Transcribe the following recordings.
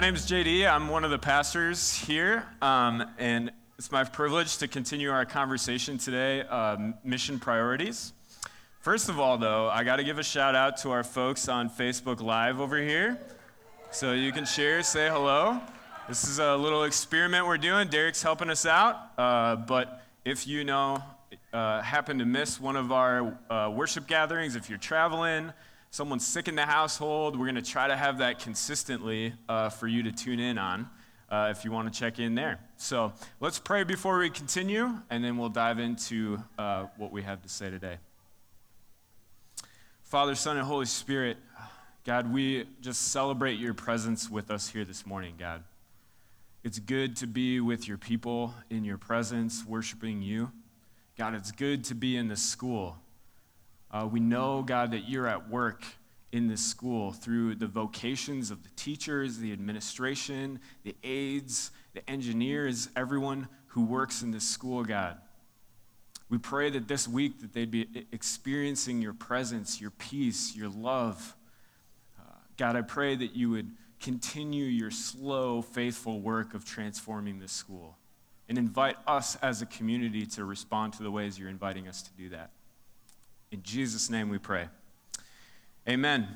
My name is JD. I'm one of the pastors here, um, and it's my privilege to continue our conversation today uh, mission priorities. First of all, though, I got to give a shout out to our folks on Facebook Live over here. So you can share, say hello. This is a little experiment we're doing. Derek's helping us out. Uh, but if you know, uh, happen to miss one of our uh, worship gatherings, if you're traveling, someone's sick in the household, we're going to try to have that consistently uh, for you to tune in on uh, if you want to check in there. So let's pray before we continue, and then we'll dive into uh, what we have to say today. Father, Son, and Holy Spirit, God, we just celebrate your presence with us here this morning, God. It's good to be with your people in your presence, worshiping you. God, it's good to be in this school uh, we know, God, that you're at work in this school through the vocations of the teachers, the administration, the aides, the engineers, everyone who works in this school, God. We pray that this week that they'd be experiencing your presence, your peace, your love. Uh, God, I pray that you would continue your slow, faithful work of transforming this school and invite us as a community to respond to the ways you're inviting us to do that. In Jesus' name we pray. Amen.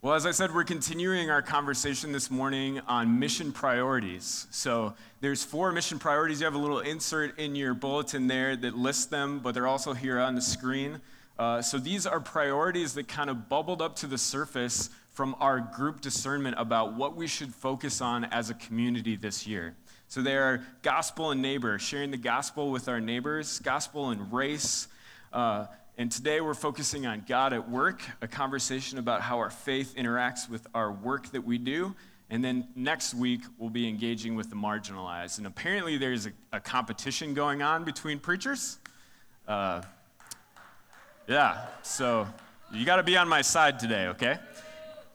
Well, as I said, we're continuing our conversation this morning on mission priorities. So there's four mission priorities. You have a little insert in your bulletin there that lists them, but they're also here on the screen. Uh, so these are priorities that kind of bubbled up to the surface from our group discernment about what we should focus on as a community this year. So they are gospel and neighbor, sharing the gospel with our neighbors, gospel and race, uh, and today we're focusing on God at work, a conversation about how our faith interacts with our work that we do. And then next week, we'll be engaging with the marginalized. And apparently, there's a, a competition going on between preachers. Uh, yeah, so you got to be on my side today, okay?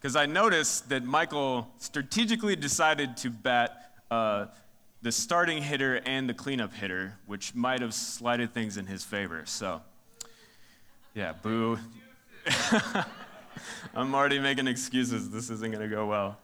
Because I noticed that Michael strategically decided to bet uh, the starting hitter and the cleanup hitter, which might have slighted things in his favor. So yeah, boo. I'm already making excuses. This isn't going to go well.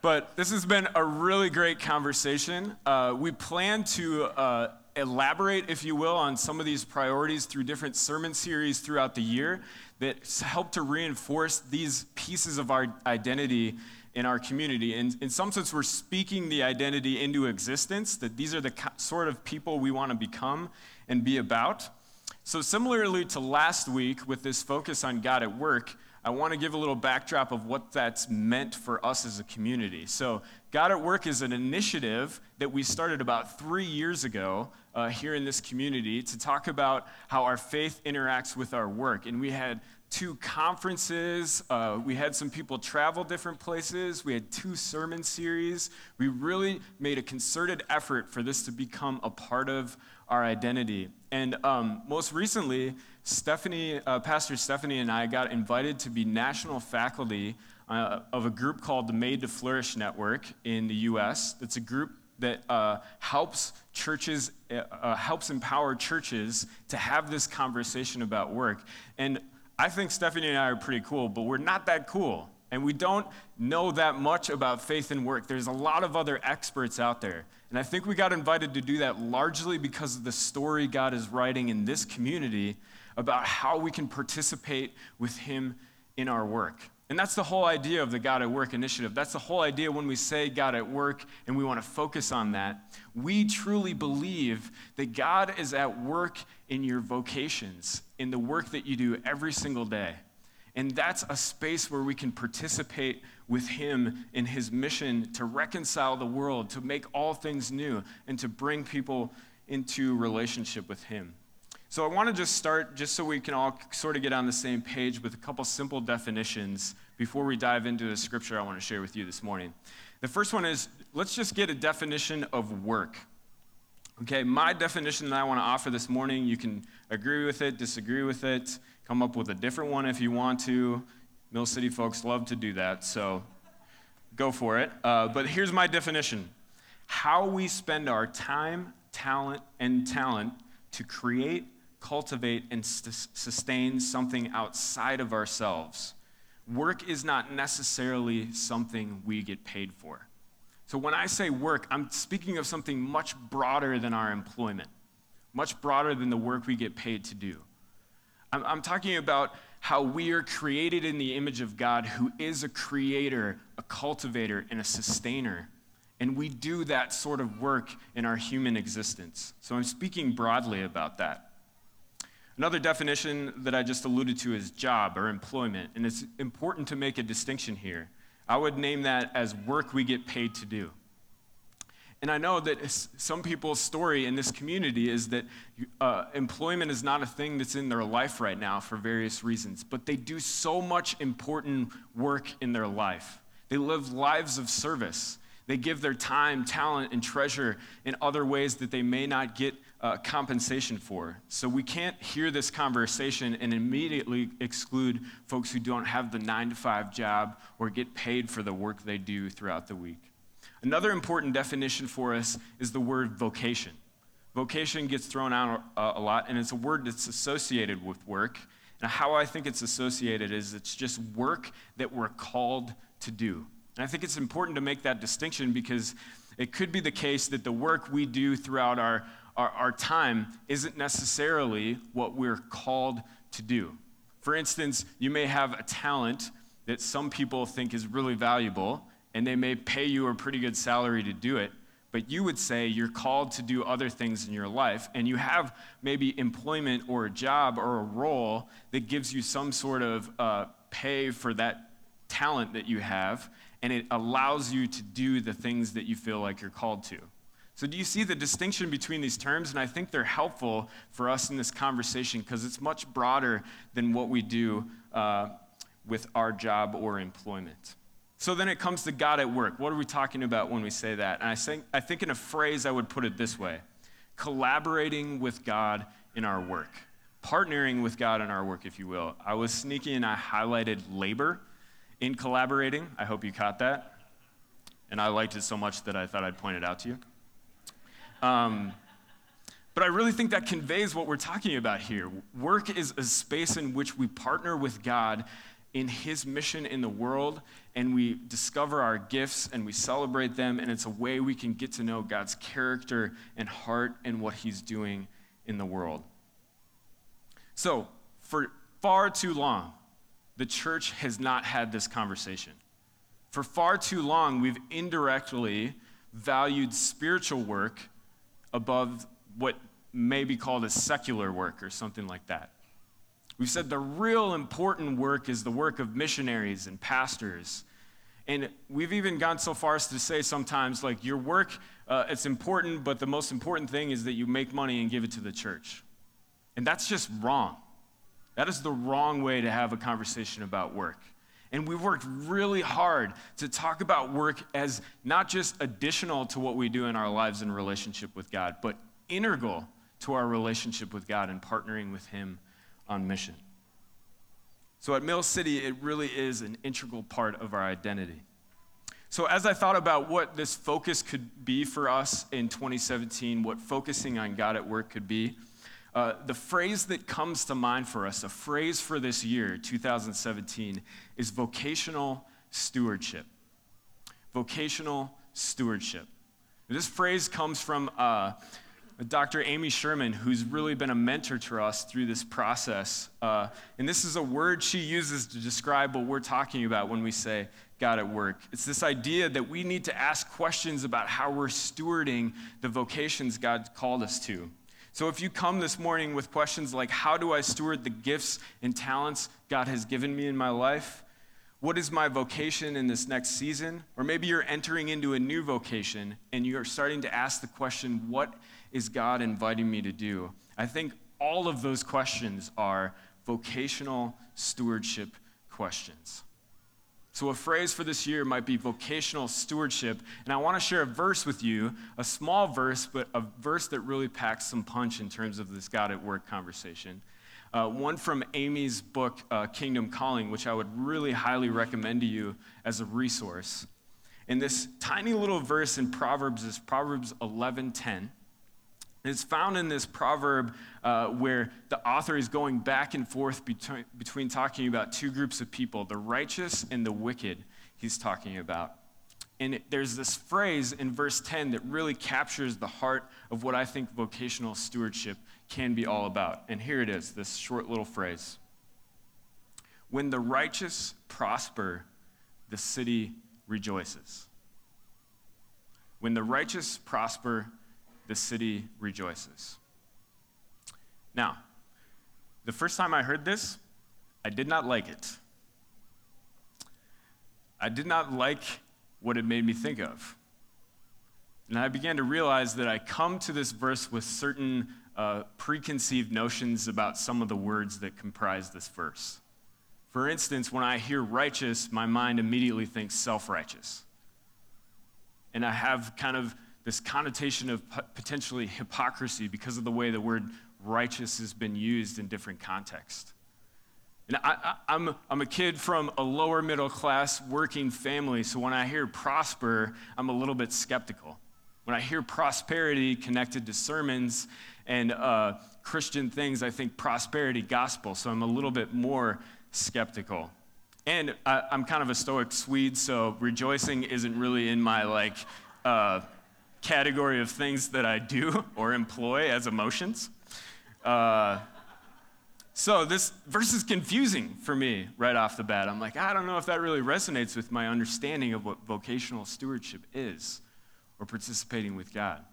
But this has been a really great conversation. Uh, we plan to uh, elaborate, if you will, on some of these priorities through different sermon series throughout the year that help to reinforce these pieces of our identity in our community. And in some sense, we're speaking the identity into existence, that these are the sort of people we want to become and be about. So, similarly to last week with this focus on God at work, I want to give a little backdrop of what that's meant for us as a community. So, God at Work is an initiative that we started about three years ago uh, here in this community to talk about how our faith interacts with our work. And we had two conferences, uh, we had some people travel different places, we had two sermon series. We really made a concerted effort for this to become a part of our identity. And um, most recently, Stephanie, uh, Pastor Stephanie and I got invited to be national faculty uh, of a group called the Made to Flourish Network in the U.S. It's a group that uh, helps churches, uh, uh, helps empower churches to have this conversation about work. And I think Stephanie and I are pretty cool, but we're not that cool. And we don't know that much about faith and work. There's a lot of other experts out there. And I think we got invited to do that largely because of the story God is writing in this community about how we can participate with Him in our work. And that's the whole idea of the God at Work initiative. That's the whole idea when we say God at work and we want to focus on that. We truly believe that God is at work in your vocations, in the work that you do every single day. And that's a space where we can participate with Him in His mission to reconcile the world, to make all things new, and to bring people into relationship with Him. So I want to just start, just so we can all sort of get on the same page, with a couple simple definitions before we dive into the scripture I want to share with you this morning. The first one is let's just get a definition of work. Okay, my definition that I want to offer this morning, you can agree with it, disagree with it, come up with a different one if you want to. Mill City folks love to do that, so go for it. Uh, but here's my definition how we spend our time, talent, and talent to create, cultivate, and st- sustain something outside of ourselves. work is not necessarily something we get paid for. So when I say work, I'm speaking of something much broader than our employment, much broader than the work we get paid to do. I'm, I'm talking about how we are created in the image of God, who is a creator, a cultivator, and a sustainer. And we do that sort of work in our human existence. So I'm speaking broadly about that. Another definition that I just alluded to is job or employment, and it's important to make a distinction here. I would name that as work we get paid to do. And I know that some people's story in this community is that uh, employment is not a thing that's in their life right now for various reasons, but they do so much important work in their life. They live lives of service. They give their time, talent, and treasure in other ways that they may not get uh, compensation for. So we can't hear this conversation and immediately exclude folks who don't have the nine to five job or get paid for the work they do throughout the week. Another important definition for us is the word vocation. Vocation gets thrown out a lot, and it's a word that's associated with work. And how I think it's associated is it's just work that we're called to do. And I think it's important to make that distinction because it could be the case that the work we do throughout our, our, our time isn't necessarily what we're called to do. For instance, you may have a talent that some people think is really valuable, and they may pay you a pretty good salary to do it, but you would say you're called to do other things in your life, and you have maybe employment or a job or a role that gives you some sort of uh, pay for that talent that you have, and it allows you to do the things that you feel like you're called to. So, do you see the distinction between these terms? And I think they're helpful for us in this conversation because it's much broader than what we do uh, with our job or employment. So then it comes to God at work. What are we talking about when we say that? And I think, I think in a phrase I would put it this way collaborating with God in our work, partnering with God in our work, if you will. I was sneaky and I highlighted labor in collaborating. I hope you caught that. And I liked it so much that I thought I'd point it out to you. Um, but I really think that conveys what we're talking about here. Work is a space in which we partner with God in His mission in the world, and we discover our gifts and we celebrate them, and it's a way we can get to know God's character and heart and what He's doing in the world. So, for far too long, the church has not had this conversation. For far too long, we've indirectly valued spiritual work above what may be called a secular work or something like that. We've said the real important work is the work of missionaries and pastors. And we've even gone so far as to say sometimes, like, your work, uh, it's important, but the most important thing is that you make money and give it to the church. And that's just wrong. That is the wrong way to have a conversation about work. And we've worked really hard to talk about work as not just additional to what we do in our lives in relationship with God, but integral to our relationship with God and partnering with Him on mission. So at Mill City, it really is an integral part of our identity. So, as I thought about what this focus could be for us in 2017, what focusing on God at work could be, uh, the phrase that comes to mind for us, a phrase for this year, 2017, is vocational stewardship. Vocational stewardship. This phrase comes from uh, Dr. Amy Sherman, who's really been a mentor to us through this process. Uh, and this is a word she uses to describe what we're talking about when we say God at work. It's this idea that we need to ask questions about how we're stewarding the vocations God called us to. So if you come this morning with questions like, How do I steward the gifts and talents God has given me in my life? What is my vocation in this next season? Or maybe you're entering into a new vocation and you're starting to ask the question, What is God inviting me to do? I think all of those questions are vocational stewardship questions. So, a phrase for this year might be vocational stewardship. And I want to share a verse with you, a small verse, but a verse that really packs some punch in terms of this God at work conversation. Uh, one from Amy's book, uh, Kingdom Calling, which I would really highly recommend to you as a resource. And this tiny little verse in Proverbs is Proverbs 11:10. It's found in this proverb uh, where the author is going back and forth between, between talking about two groups of people the righteous and the wicked, he's talking about. And there's this phrase in verse 10 that really captures the heart of what I think vocational stewardship can be all about. And here it is this short little phrase When the righteous prosper, the city rejoices. When the righteous prosper, the city rejoices. Now, the first time I heard this, I did not like it. I did not like what it made me think of. And I began to realize that I come to this verse with certain uh, preconceived notions about some of the words that comprise this verse. For instance, when I hear righteous, my mind immediately thinks self righteous. And I have kind of this connotation of potentially hypocrisy because of the way the word righteous has been used in different contexts. And I, am I'm, I'm a kid from a lower middle class working family, so when I hear prosper, I'm a little bit skeptical. When I hear prosperity connected to sermons and uh, Christian things, I think prosperity gospel, so I'm a little bit more skeptical. And I, am kind of a stoic Swede, so rejoicing isn't really in my like uh, category of things that I do or employ as emotions. Uh, so this verse is confusing for me right off the bat. I'm like, I don't know if that really resonates with my understanding of what vocational stewardship is or participating with God.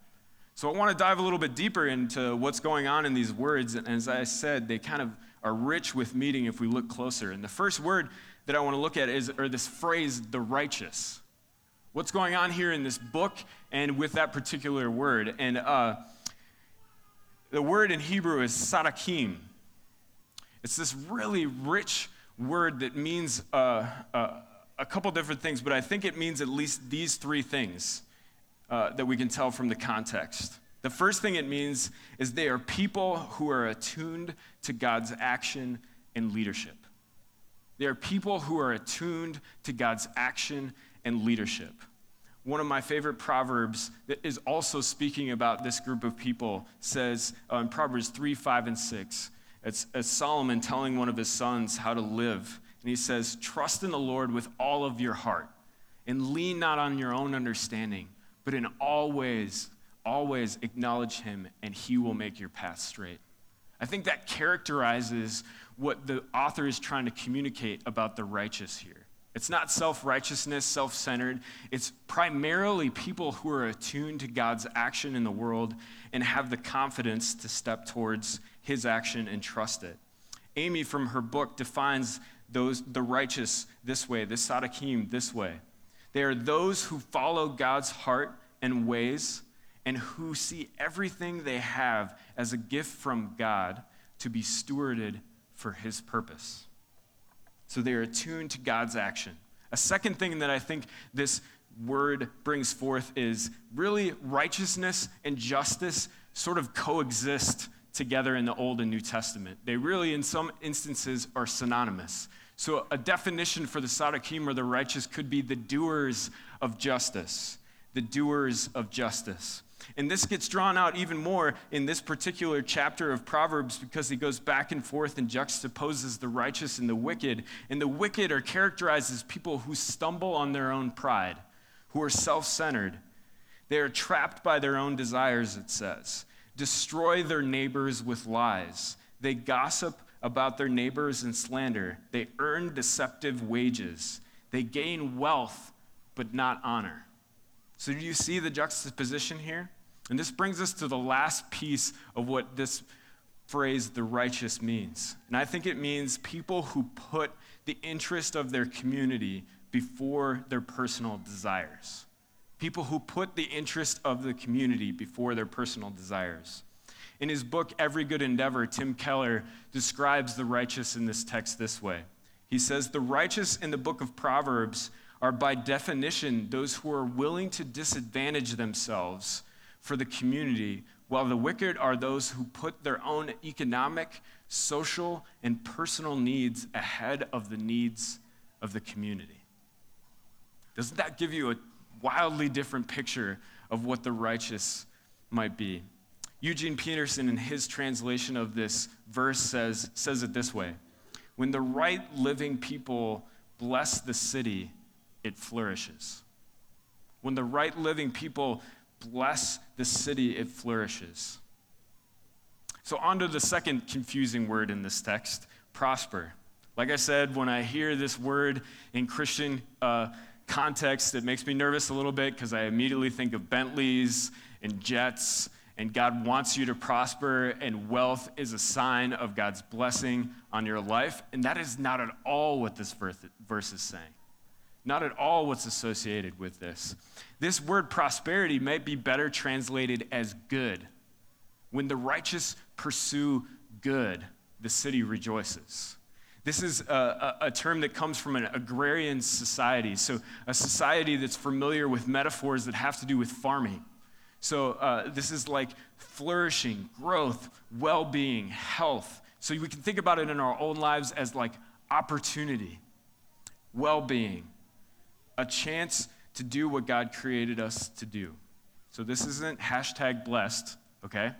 So I want to dive a little bit deeper into what's going on in these words. And as I said, they kind of are rich with meaning if we look closer. And the first word that I want to look at is, or this phrase, the righteous. What's going on here in this book and with that particular word? And uh, the word in Hebrew is sadakim. It's this really rich word that means uh, uh, a couple different things, but I think it means at least these three things uh, that we can tell from the context. The first thing it means is they are people who are attuned to God's action and leadership. They are people who are attuned to God's action and leadership. One of my favorite proverbs that is also speaking about this group of people says uh, in Proverbs 3, 5, and 6, it's, it's Solomon telling one of his sons how to live. And he says, Trust in the Lord with all of your heart and lean not on your own understanding, but in all ways, always acknowledge him and he will make your path straight. I think that characterizes what the author is trying to communicate about the righteous here. It's not self righteousness, self centered. It's primarily people who are attuned to God's action in the world and have the confidence to step towards his action and trust it. Amy, from her book, defines those, the righteous this way, the Sadakim this way. They are those who follow God's heart and ways and who see everything they have as a gift from God to be stewarded for his purpose. So they are attuned to God's action. A second thing that I think this word brings forth is really righteousness and justice sort of coexist together in the Old and New Testament. They really, in some instances, are synonymous. So, a definition for the Sadakim or the righteous could be the doers of justice. The doers of justice. And this gets drawn out even more in this particular chapter of Proverbs because he goes back and forth and juxtaposes the righteous and the wicked. And the wicked are characterized as people who stumble on their own pride, who are self centered. They are trapped by their own desires, it says, destroy their neighbors with lies. They gossip about their neighbors and slander. They earn deceptive wages. They gain wealth, but not honor. So, do you see the juxtaposition here? And this brings us to the last piece of what this phrase, the righteous, means. And I think it means people who put the interest of their community before their personal desires. People who put the interest of the community before their personal desires. In his book, Every Good Endeavor, Tim Keller describes the righteous in this text this way. He says, The righteous in the book of Proverbs are by definition those who are willing to disadvantage themselves for the community, while the wicked are those who put their own economic, social, and personal needs ahead of the needs of the community. Doesn't that give you a wildly different picture of what the righteous might be? Eugene Peterson, in his translation of this verse, says, says it this way When the right living people bless the city, it flourishes. When the right living people bless the city, it flourishes. So, on to the second confusing word in this text prosper. Like I said, when I hear this word in Christian uh, context, it makes me nervous a little bit because I immediately think of Bentleys and jets, and God wants you to prosper, and wealth is a sign of God's blessing on your life. And that is not at all what this verse is saying. Not at all what's associated with this. This word prosperity might be better translated as good. When the righteous pursue good, the city rejoices. This is a, a, a, term that comes from an agrarian society, so a society that's familiar with metaphors that have to do with farming. So uh, this is like flourishing, growth, well being, health. So we can think about it in our own lives as like opportunity, well being, a chance to do what God created us to do. So this isn't hashtag blessed, okay?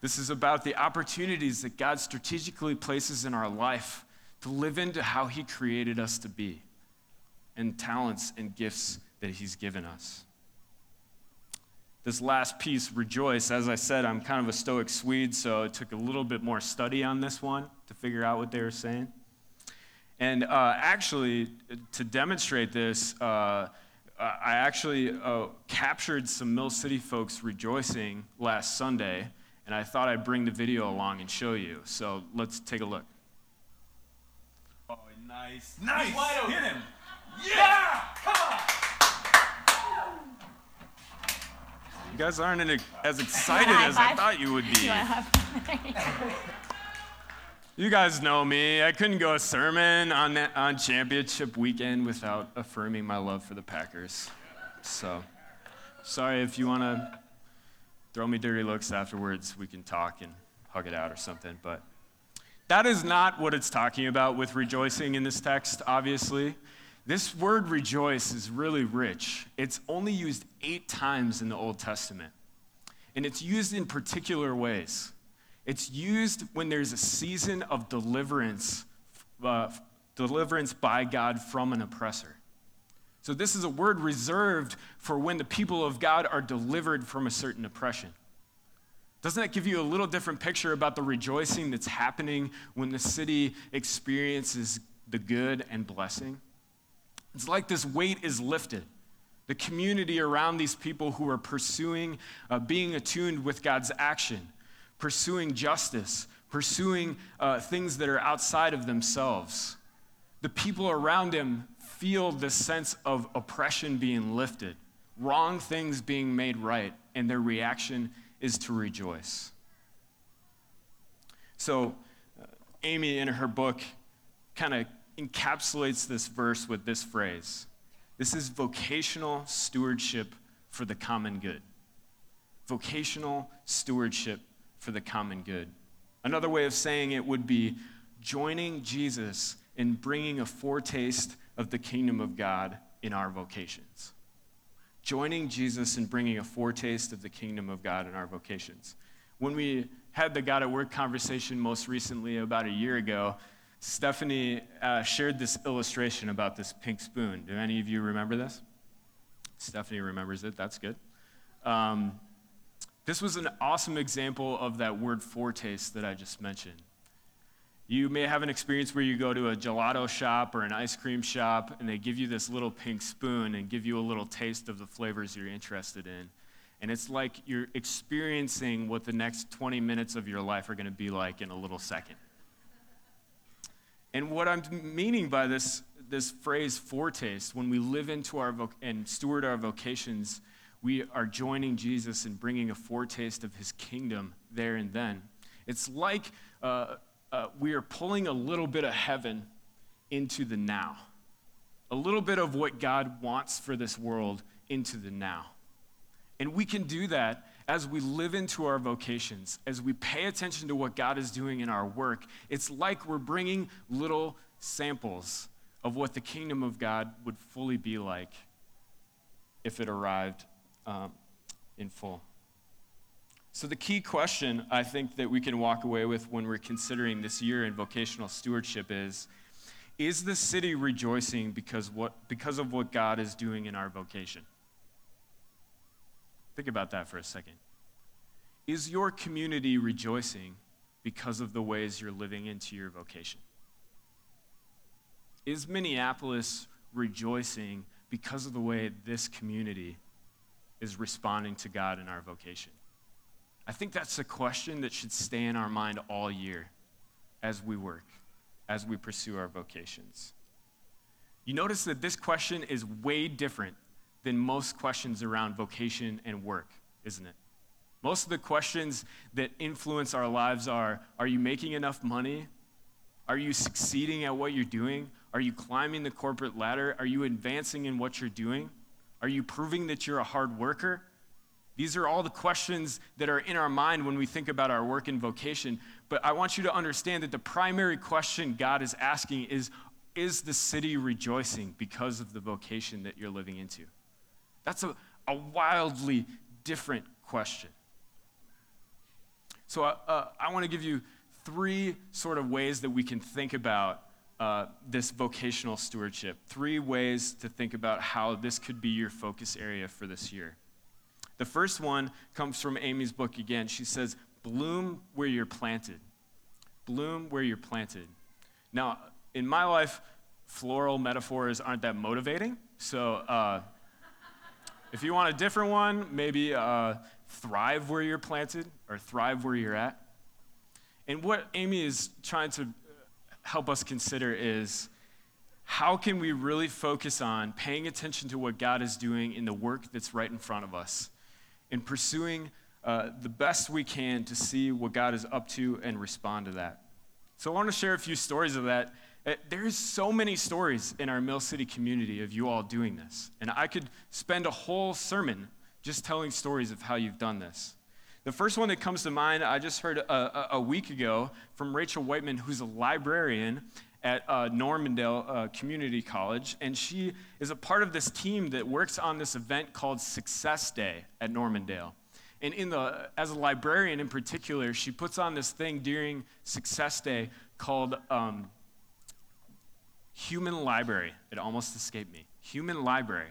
This is about the opportunities that God strategically places in our life to live into how He created us to be and talents and gifts that He's given us. This last piece, rejoice, as I said, I'm kind of a Stoic Swede, so it took a little bit more study on this one to figure out what they were saying. And uh, actually, to demonstrate this, uh, I actually uh, captured some Mill City folks rejoicing last Sunday and I thought I'd bring the video along and show you. So let's take a look. Oh, nice. Nice. Wide open. Hit him. Yeah! Come on! You guys aren't as excited as I thought you would be. you guys know me. I couldn't go a sermon on, on championship weekend without affirming my love for the Packers. So, sorry if you want to throw me dirty looks afterwards. We can talk and hug it out or something. But that is not what it's talking about with rejoicing in this text, obviously. This word rejoice is really rich. It's only used eight times in the Old Testament, and it's used in particular ways. It's used when there's a season of deliverance, uh, deliverance by God from an oppressor. So, this is a word reserved for when the people of God are delivered from a certain oppression. Doesn't that give you a little different picture about the rejoicing that's happening when the city experiences the good and blessing? It's like this weight is lifted. The community around these people who are pursuing uh, being attuned with God's action, pursuing justice, pursuing uh, things that are outside of themselves. The people around him feel this sense of oppression being lifted, wrong things being made right, and their reaction is to rejoice. So, uh, Amy, in her book, kind of encapsulates this verse with this phrase This is vocational stewardship for the common good. Vocational stewardship for the common good. Another way of saying it would be joining Jesus in bringing a foretaste of the kingdom of God in our vocations. Joining Jesus in bringing a foretaste of the kingdom of God in our vocations. When we had the God at Work conversation most recently, about a year ago, Stephanie uh, shared this illustration about this pink spoon. Do any of you remember this? Stephanie remembers it. That's good. Um, this was an awesome example of that word foretaste that I just mentioned. You may have an experience where you go to a gelato shop or an ice cream shop and they give you this little pink spoon and give you a little taste of the flavors you're interested in. And it's like you're experiencing what the next 20 minutes of your life are going to be like in a little second. And what I'm meaning by this, this phrase foretaste, when we live into our and steward our vocations, we are joining Jesus and bringing a foretaste of his kingdom there and then. It's like uh, uh, we are pulling a little bit of heaven into the now, a little bit of what God wants for this world into the now. And we can do that as we live into our vocations, as we pay attention to what God is doing in our work. It's like we're bringing little samples of what the kingdom of God would fully be like if it arrived um, in full. So, the key question I think that we can walk away with when we're considering this year in vocational stewardship is Is the city rejoicing because, what, because of what God is doing in our vocation? Think about that for a second. Is your community rejoicing because of the ways you're living into your vocation? Is Minneapolis rejoicing because of the way this community is responding to God in our vocation? I think that's a question that should stay in our mind all year as we work, as we pursue our vocations. You notice that this question is way different than most questions around vocation and work, isn't it? Most of the questions that influence our lives are Are you making enough money? Are you succeeding at what you're doing? Are you climbing the corporate ladder? Are you advancing in what you're doing? Are you proving that you're a hard worker? These are all the questions that are in our mind when we think about our work and vocation. But I want you to understand that the primary question God is asking is Is the city rejoicing because of the vocation that you're living into? That's a, a wildly different question. So uh, uh, I want to give you three sort of ways that we can think about uh, this vocational stewardship. Three ways to think about how this could be your focus area for this year. The first one comes from Amy's book again. She says, Bloom where you're planted. Bloom where you're planted. Now, in my life, floral metaphors aren't that motivating. So, uh, if you want a different one, maybe uh, thrive where you're planted or thrive where you're at. And what Amy is trying to help us consider is how can we really focus on paying attention to what God is doing in the work that's right in front of us? in pursuing uh, the best we can to see what God is up to and respond to that. So I want to share a few stories of that. Uh, there's so many stories in our Mill City community of you all doing this. And I could spend a whole sermon just telling stories of how you've done this. The first one that comes to mind, I just heard a, a week ago from Rachel Whiteman, who's a librarian at uh, Normandale uh, Community College, and she is a part of this team that works on this event called Success Day at Normandale. And in the, as a librarian in particular, she puts on this thing during Success Day called um, Human Library. It almost escaped me. Human Library.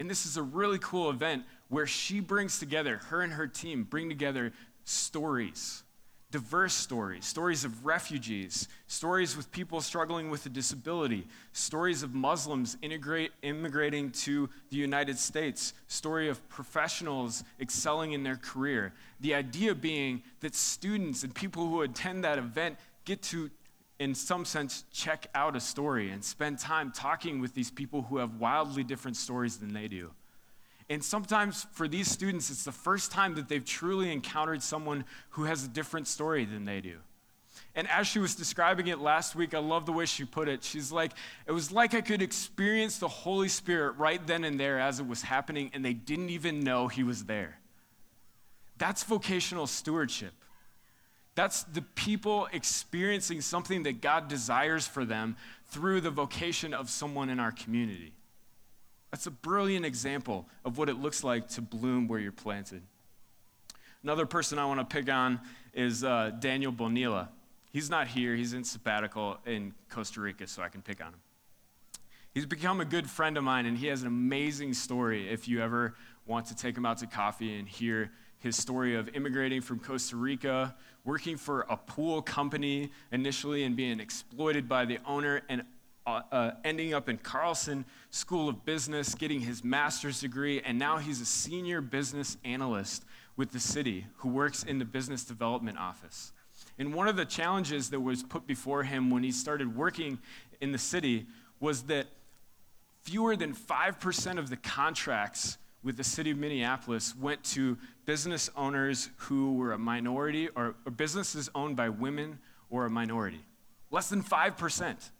And this is a really cool event where she brings together, her and her team bring together stories diverse stories stories of refugees, stories with people struggling with a disability, stories of Muslims immigrating to the United States, story of professionals excelling in their career. The idea being that students and people who attend that event get to in some sense, check out a story and spend time talking with these people who have wildly different stories than they do. And sometimes for these students, it's the first time that they've truly encountered someone who has a different story than they do. And as she was describing it last week, I love the way she put it. She's like, it was like I could experience the Holy Spirit right then and there as it was happening, and they didn't even know He was there. That's vocational stewardship. That's the people experiencing something that God desires for them through the vocation of someone in our community. That's a brilliant example of what it looks like to bloom where you're planted. Another person I want to pick on is uh, Daniel Bonilla. He's not here, he's in sabbatical in Costa Rica, so I can pick on him. He's become a good friend of mine, and he has an amazing story if you ever want to take him out to coffee and hear his story of immigrating from Costa Rica, working for a pool company initially and being exploited by the owner, and uh, uh, ending up in Carlson School of Business, getting his master's degree, and now he's a senior business analyst with the city who works in the business development office. And one of the challenges that was put before him when he started working in the city was that fewer than 5% of the contracts with the city of Minneapolis went to business owners who were a minority or, or businesses owned by women or a minority. Less than 5%.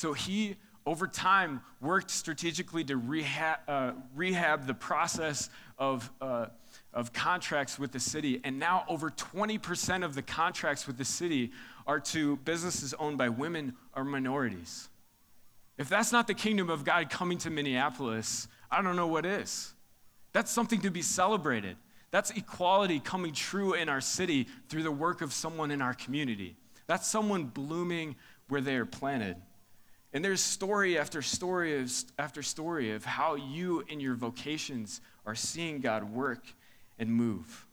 So he, over time, worked strategically to rehab, uh, rehab the process of, uh, of contracts with the city. And now, over 20% of the contracts with the city are to businesses owned by women or minorities. If that's not the kingdom of God coming to Minneapolis, I don't know what is. That's something to be celebrated. That's equality coming true in our city through the work of someone in our community. That's someone blooming where they are planted. And there's story after story of, after story of how you in your vocations are seeing God work and move.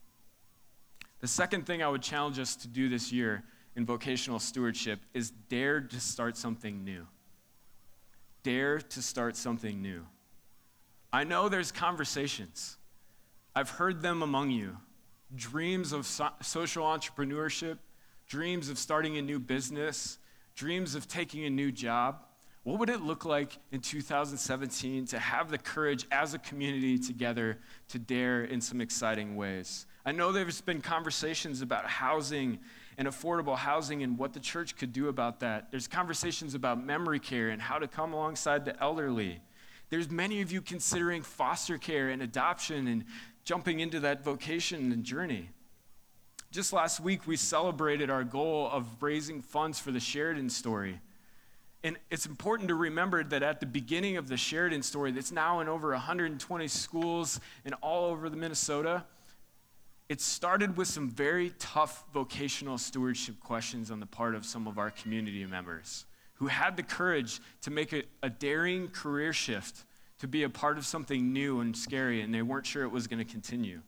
The second thing I would challenge us to do this year in vocational stewardship is dare to start something new. Dare to start something new. I know there's conversations. I've heard them among you. Dreams of so- social entrepreneurship, dreams of starting a new business, dreams of taking a new job. What would it look like in 2017 to have the courage as a community together to dare in some exciting ways? I know there's been conversations about housing and affordable housing and what the church could do about that. There's conversations about memory care and how to come alongside the elderly. There's many of you considering foster care and adoption and jumping into that vocation and journey. Just last week, we celebrated our goal of raising funds for the Sheridan story. And it's important to remember that at the beginning of the Sheridan story, that's now in over 120 schools and all over the Minnesota, it started with some very tough vocational stewardship questions on the part of some of our community members who had the courage to make a, a daring career shift to be a part of something new and scary, and they weren't sure it was going to continue.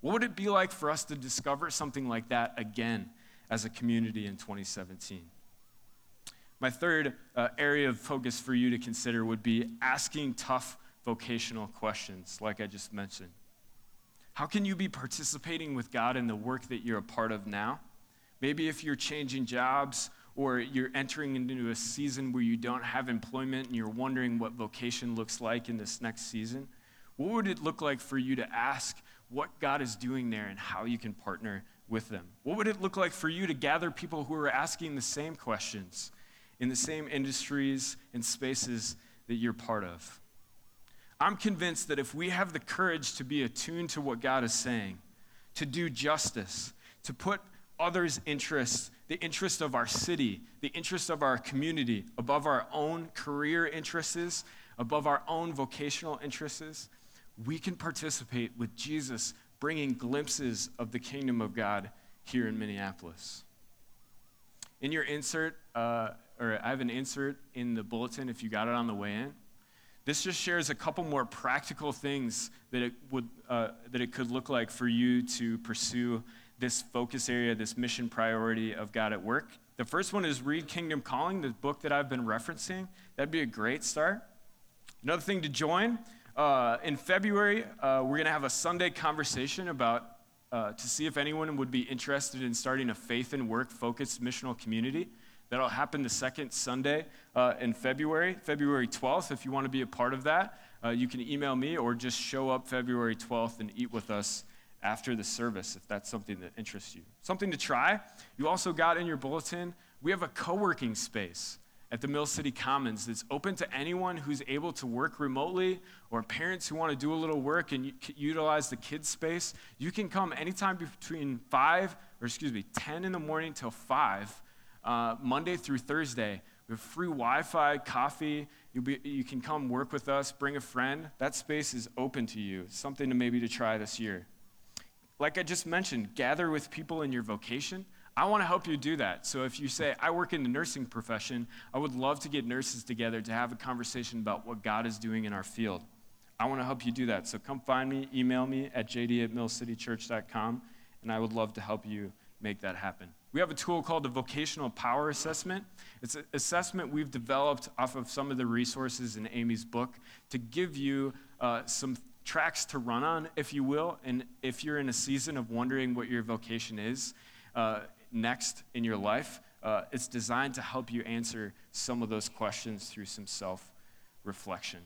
What would it be like for us to discover something like that again as a community in 2017? My third uh, area of focus for you to consider would be asking tough vocational questions, like I just mentioned. How can you be participating with God in the work that you're a part of now? Maybe if you're changing jobs or you're entering into a season where you don't have employment and you're wondering what vocation looks like in this next season, what would it look like for you to ask what God is doing there and how you can partner with them? What would it look like for you to gather people who are asking the same questions in the same industries and spaces that you're part of. I'm convinced that if we have the courage to be attuned to what God is saying, to do justice, to put others' interests, the interest of our city, the interest of our community, above our own career interests, above our own vocational interests, we can participate with Jesus bringing glimpses of the kingdom of God here in Minneapolis. In your insert, uh, or I have an insert in the bulletin if you got it on the way in. This just shares a couple more practical things that it, would, uh, that it could look like for you to pursue this focus area, this mission priority of God at work. The first one is read Kingdom Calling, the book that I've been referencing. That'd be a great start. Another thing to join uh, in February, uh, we're going to have a Sunday conversation about uh, to see if anyone would be interested in starting a faith and work focused missional community. That'll happen the second Sunday uh, in February, February 12th. If you want to be a part of that, uh, you can email me or just show up February 12th and eat with us after the service if that's something that interests you. Something to try. You also got in your bulletin, we have a co working space at the Mill City Commons that's open to anyone who's able to work remotely or parents who want to do a little work and utilize the kids' space. You can come anytime between 5, or excuse me, 10 in the morning till 5 uh, Monday through Thursday. We have free Wi Fi, coffee. Be, you can come work with us, bring a friend. That space is open to you. something to maybe to try this year. Like I just mentioned, gather with people in your vocation. I want to help you do that. So if you say, I work in the nursing profession, I would love to get nurses together to have a conversation about what God is doing in our field. I want to help you do that. So come find me, email me at jd at millcitychurch.com, and I would love to help you make that happen. We have a tool called the Vocational Power Assessment. It's an assessment we've developed off of some of the resources in Amy's book to give you uh, some tracks to run on, if you will. And if you're in a season of wondering what your vocation is uh, next in your life, uh, it's designed to help you answer some of those questions through some self reflection.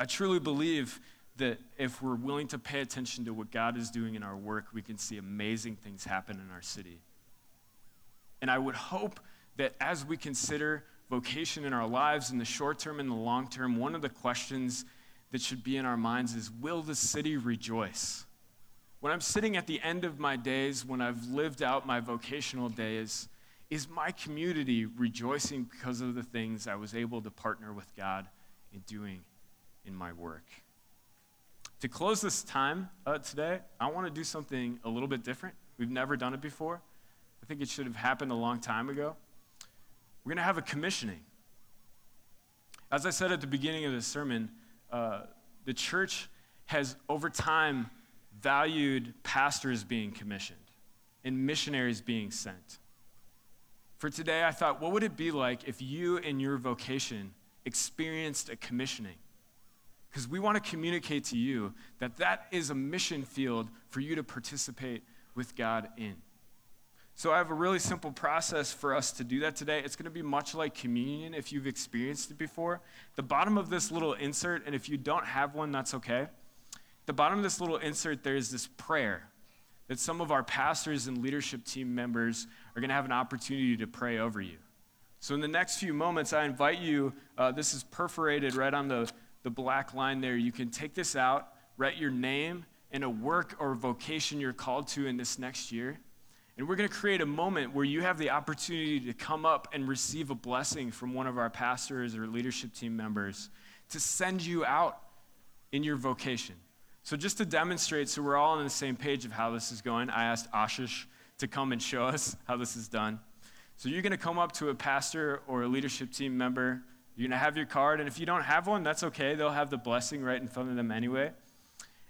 I truly believe that if we're willing to pay attention to what God is doing in our work, we can see amazing things happen in our city. And I would hope that as we consider vocation in our lives in the short term and the long term, one of the questions that should be in our minds is Will the city rejoice? When I'm sitting at the end of my days, when I've lived out my vocational days, is my community rejoicing because of the things I was able to partner with God in doing in my work? To close this time uh, today, I want to do something a little bit different. We've never done it before. Think it should have happened a long time ago. We're going to have a commissioning. As I said at the beginning of the sermon, uh, the church has over time valued pastors being commissioned and missionaries being sent. For today, I thought, what would it be like if you in your vocation experienced a commissioning? Because we want to communicate to you that that is a mission field for you to participate with God in. So I have a really simple process for us to do that today. It's going to be much like communion if you've experienced it before. The bottom of this little insert, and if you don't have one, that's okay. The bottom of this little insert, there is this prayer that some of our pastors and leadership team members are going to have an opportunity to pray over you. So in the next few moments, I invite you, uh, this is perforated right on the the black line there, you can take this out, write your name and a work or vocation you're called to in this next year. And we're going to create a moment where you have the opportunity to come up and receive a blessing from one of our pastors or leadership team members to send you out in your vocation. So, just to demonstrate, so we're all on the same page of how this is going, I asked Ashish to come and show us how this is done. So, you're going to come up to a pastor or a leadership team member you're going to have your card, and if you don't have one, that's okay. They'll have the blessing right in front of them anyway.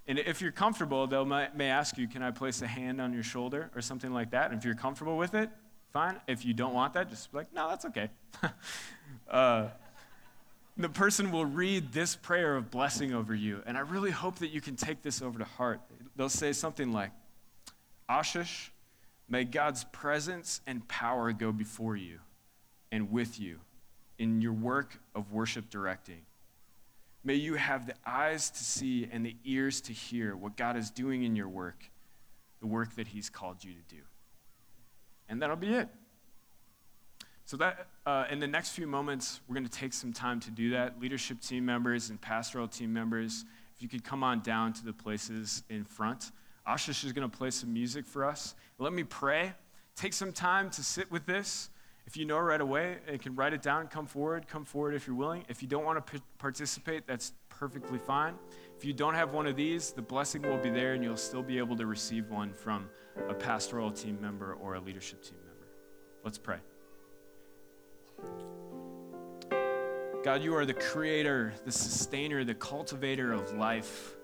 And if you're comfortable, they may ask you, Can I place a hand on your shoulder or something like that? And if you're comfortable with it, fine. If you don't want that, just be like, No, that's okay. uh, the person will read this prayer of blessing over you. And I really hope that you can take this over to heart. They'll say something like, Ashish, may God's presence and power go before you and with you in your work of worship directing. May you have the eyes to see and the ears to hear what God is doing in your work, the work that He's called you to do. And that'll be it. So, that uh, in the next few moments, we're going to take some time to do that. Leadership team members and pastoral team members, if you could come on down to the places in front. Ashish is going to play some music for us. Let me pray. Take some time to sit with this. If you know right away and can write it down, come forward. Come forward if you're willing. If you don't want to participate, that's perfectly fine. If you don't have one of these, the blessing will be there and you'll still be able to receive one from a pastoral team member or a leadership team member. Let's pray. God, you are the creator, the sustainer, the cultivator of life.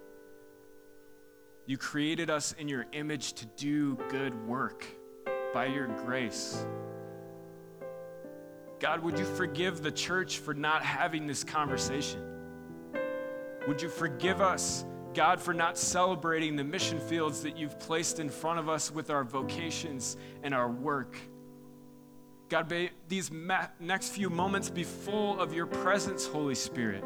You created us in your image to do good work by your grace. God, would you forgive the church for not having this conversation? Would you forgive us, God, for not celebrating the mission fields that you've placed in front of us with our vocations and our work? God, may these next few moments be full of your presence, Holy Spirit.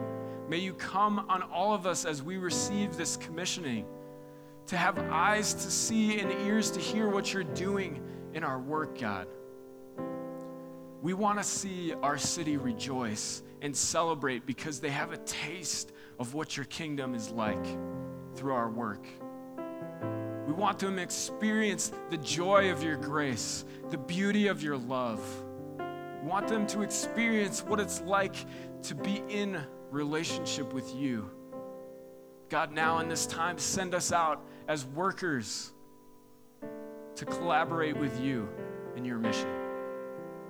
May you come on all of us as we receive this commissioning to have eyes to see and ears to hear what you're doing in our work, God. We want to see our city rejoice and celebrate because they have a taste of what your kingdom is like through our work. We want them to experience the joy of your grace, the beauty of your love. We want them to experience what it's like to be in relationship with you. God, now in this time, send us out as workers to collaborate with you in your mission.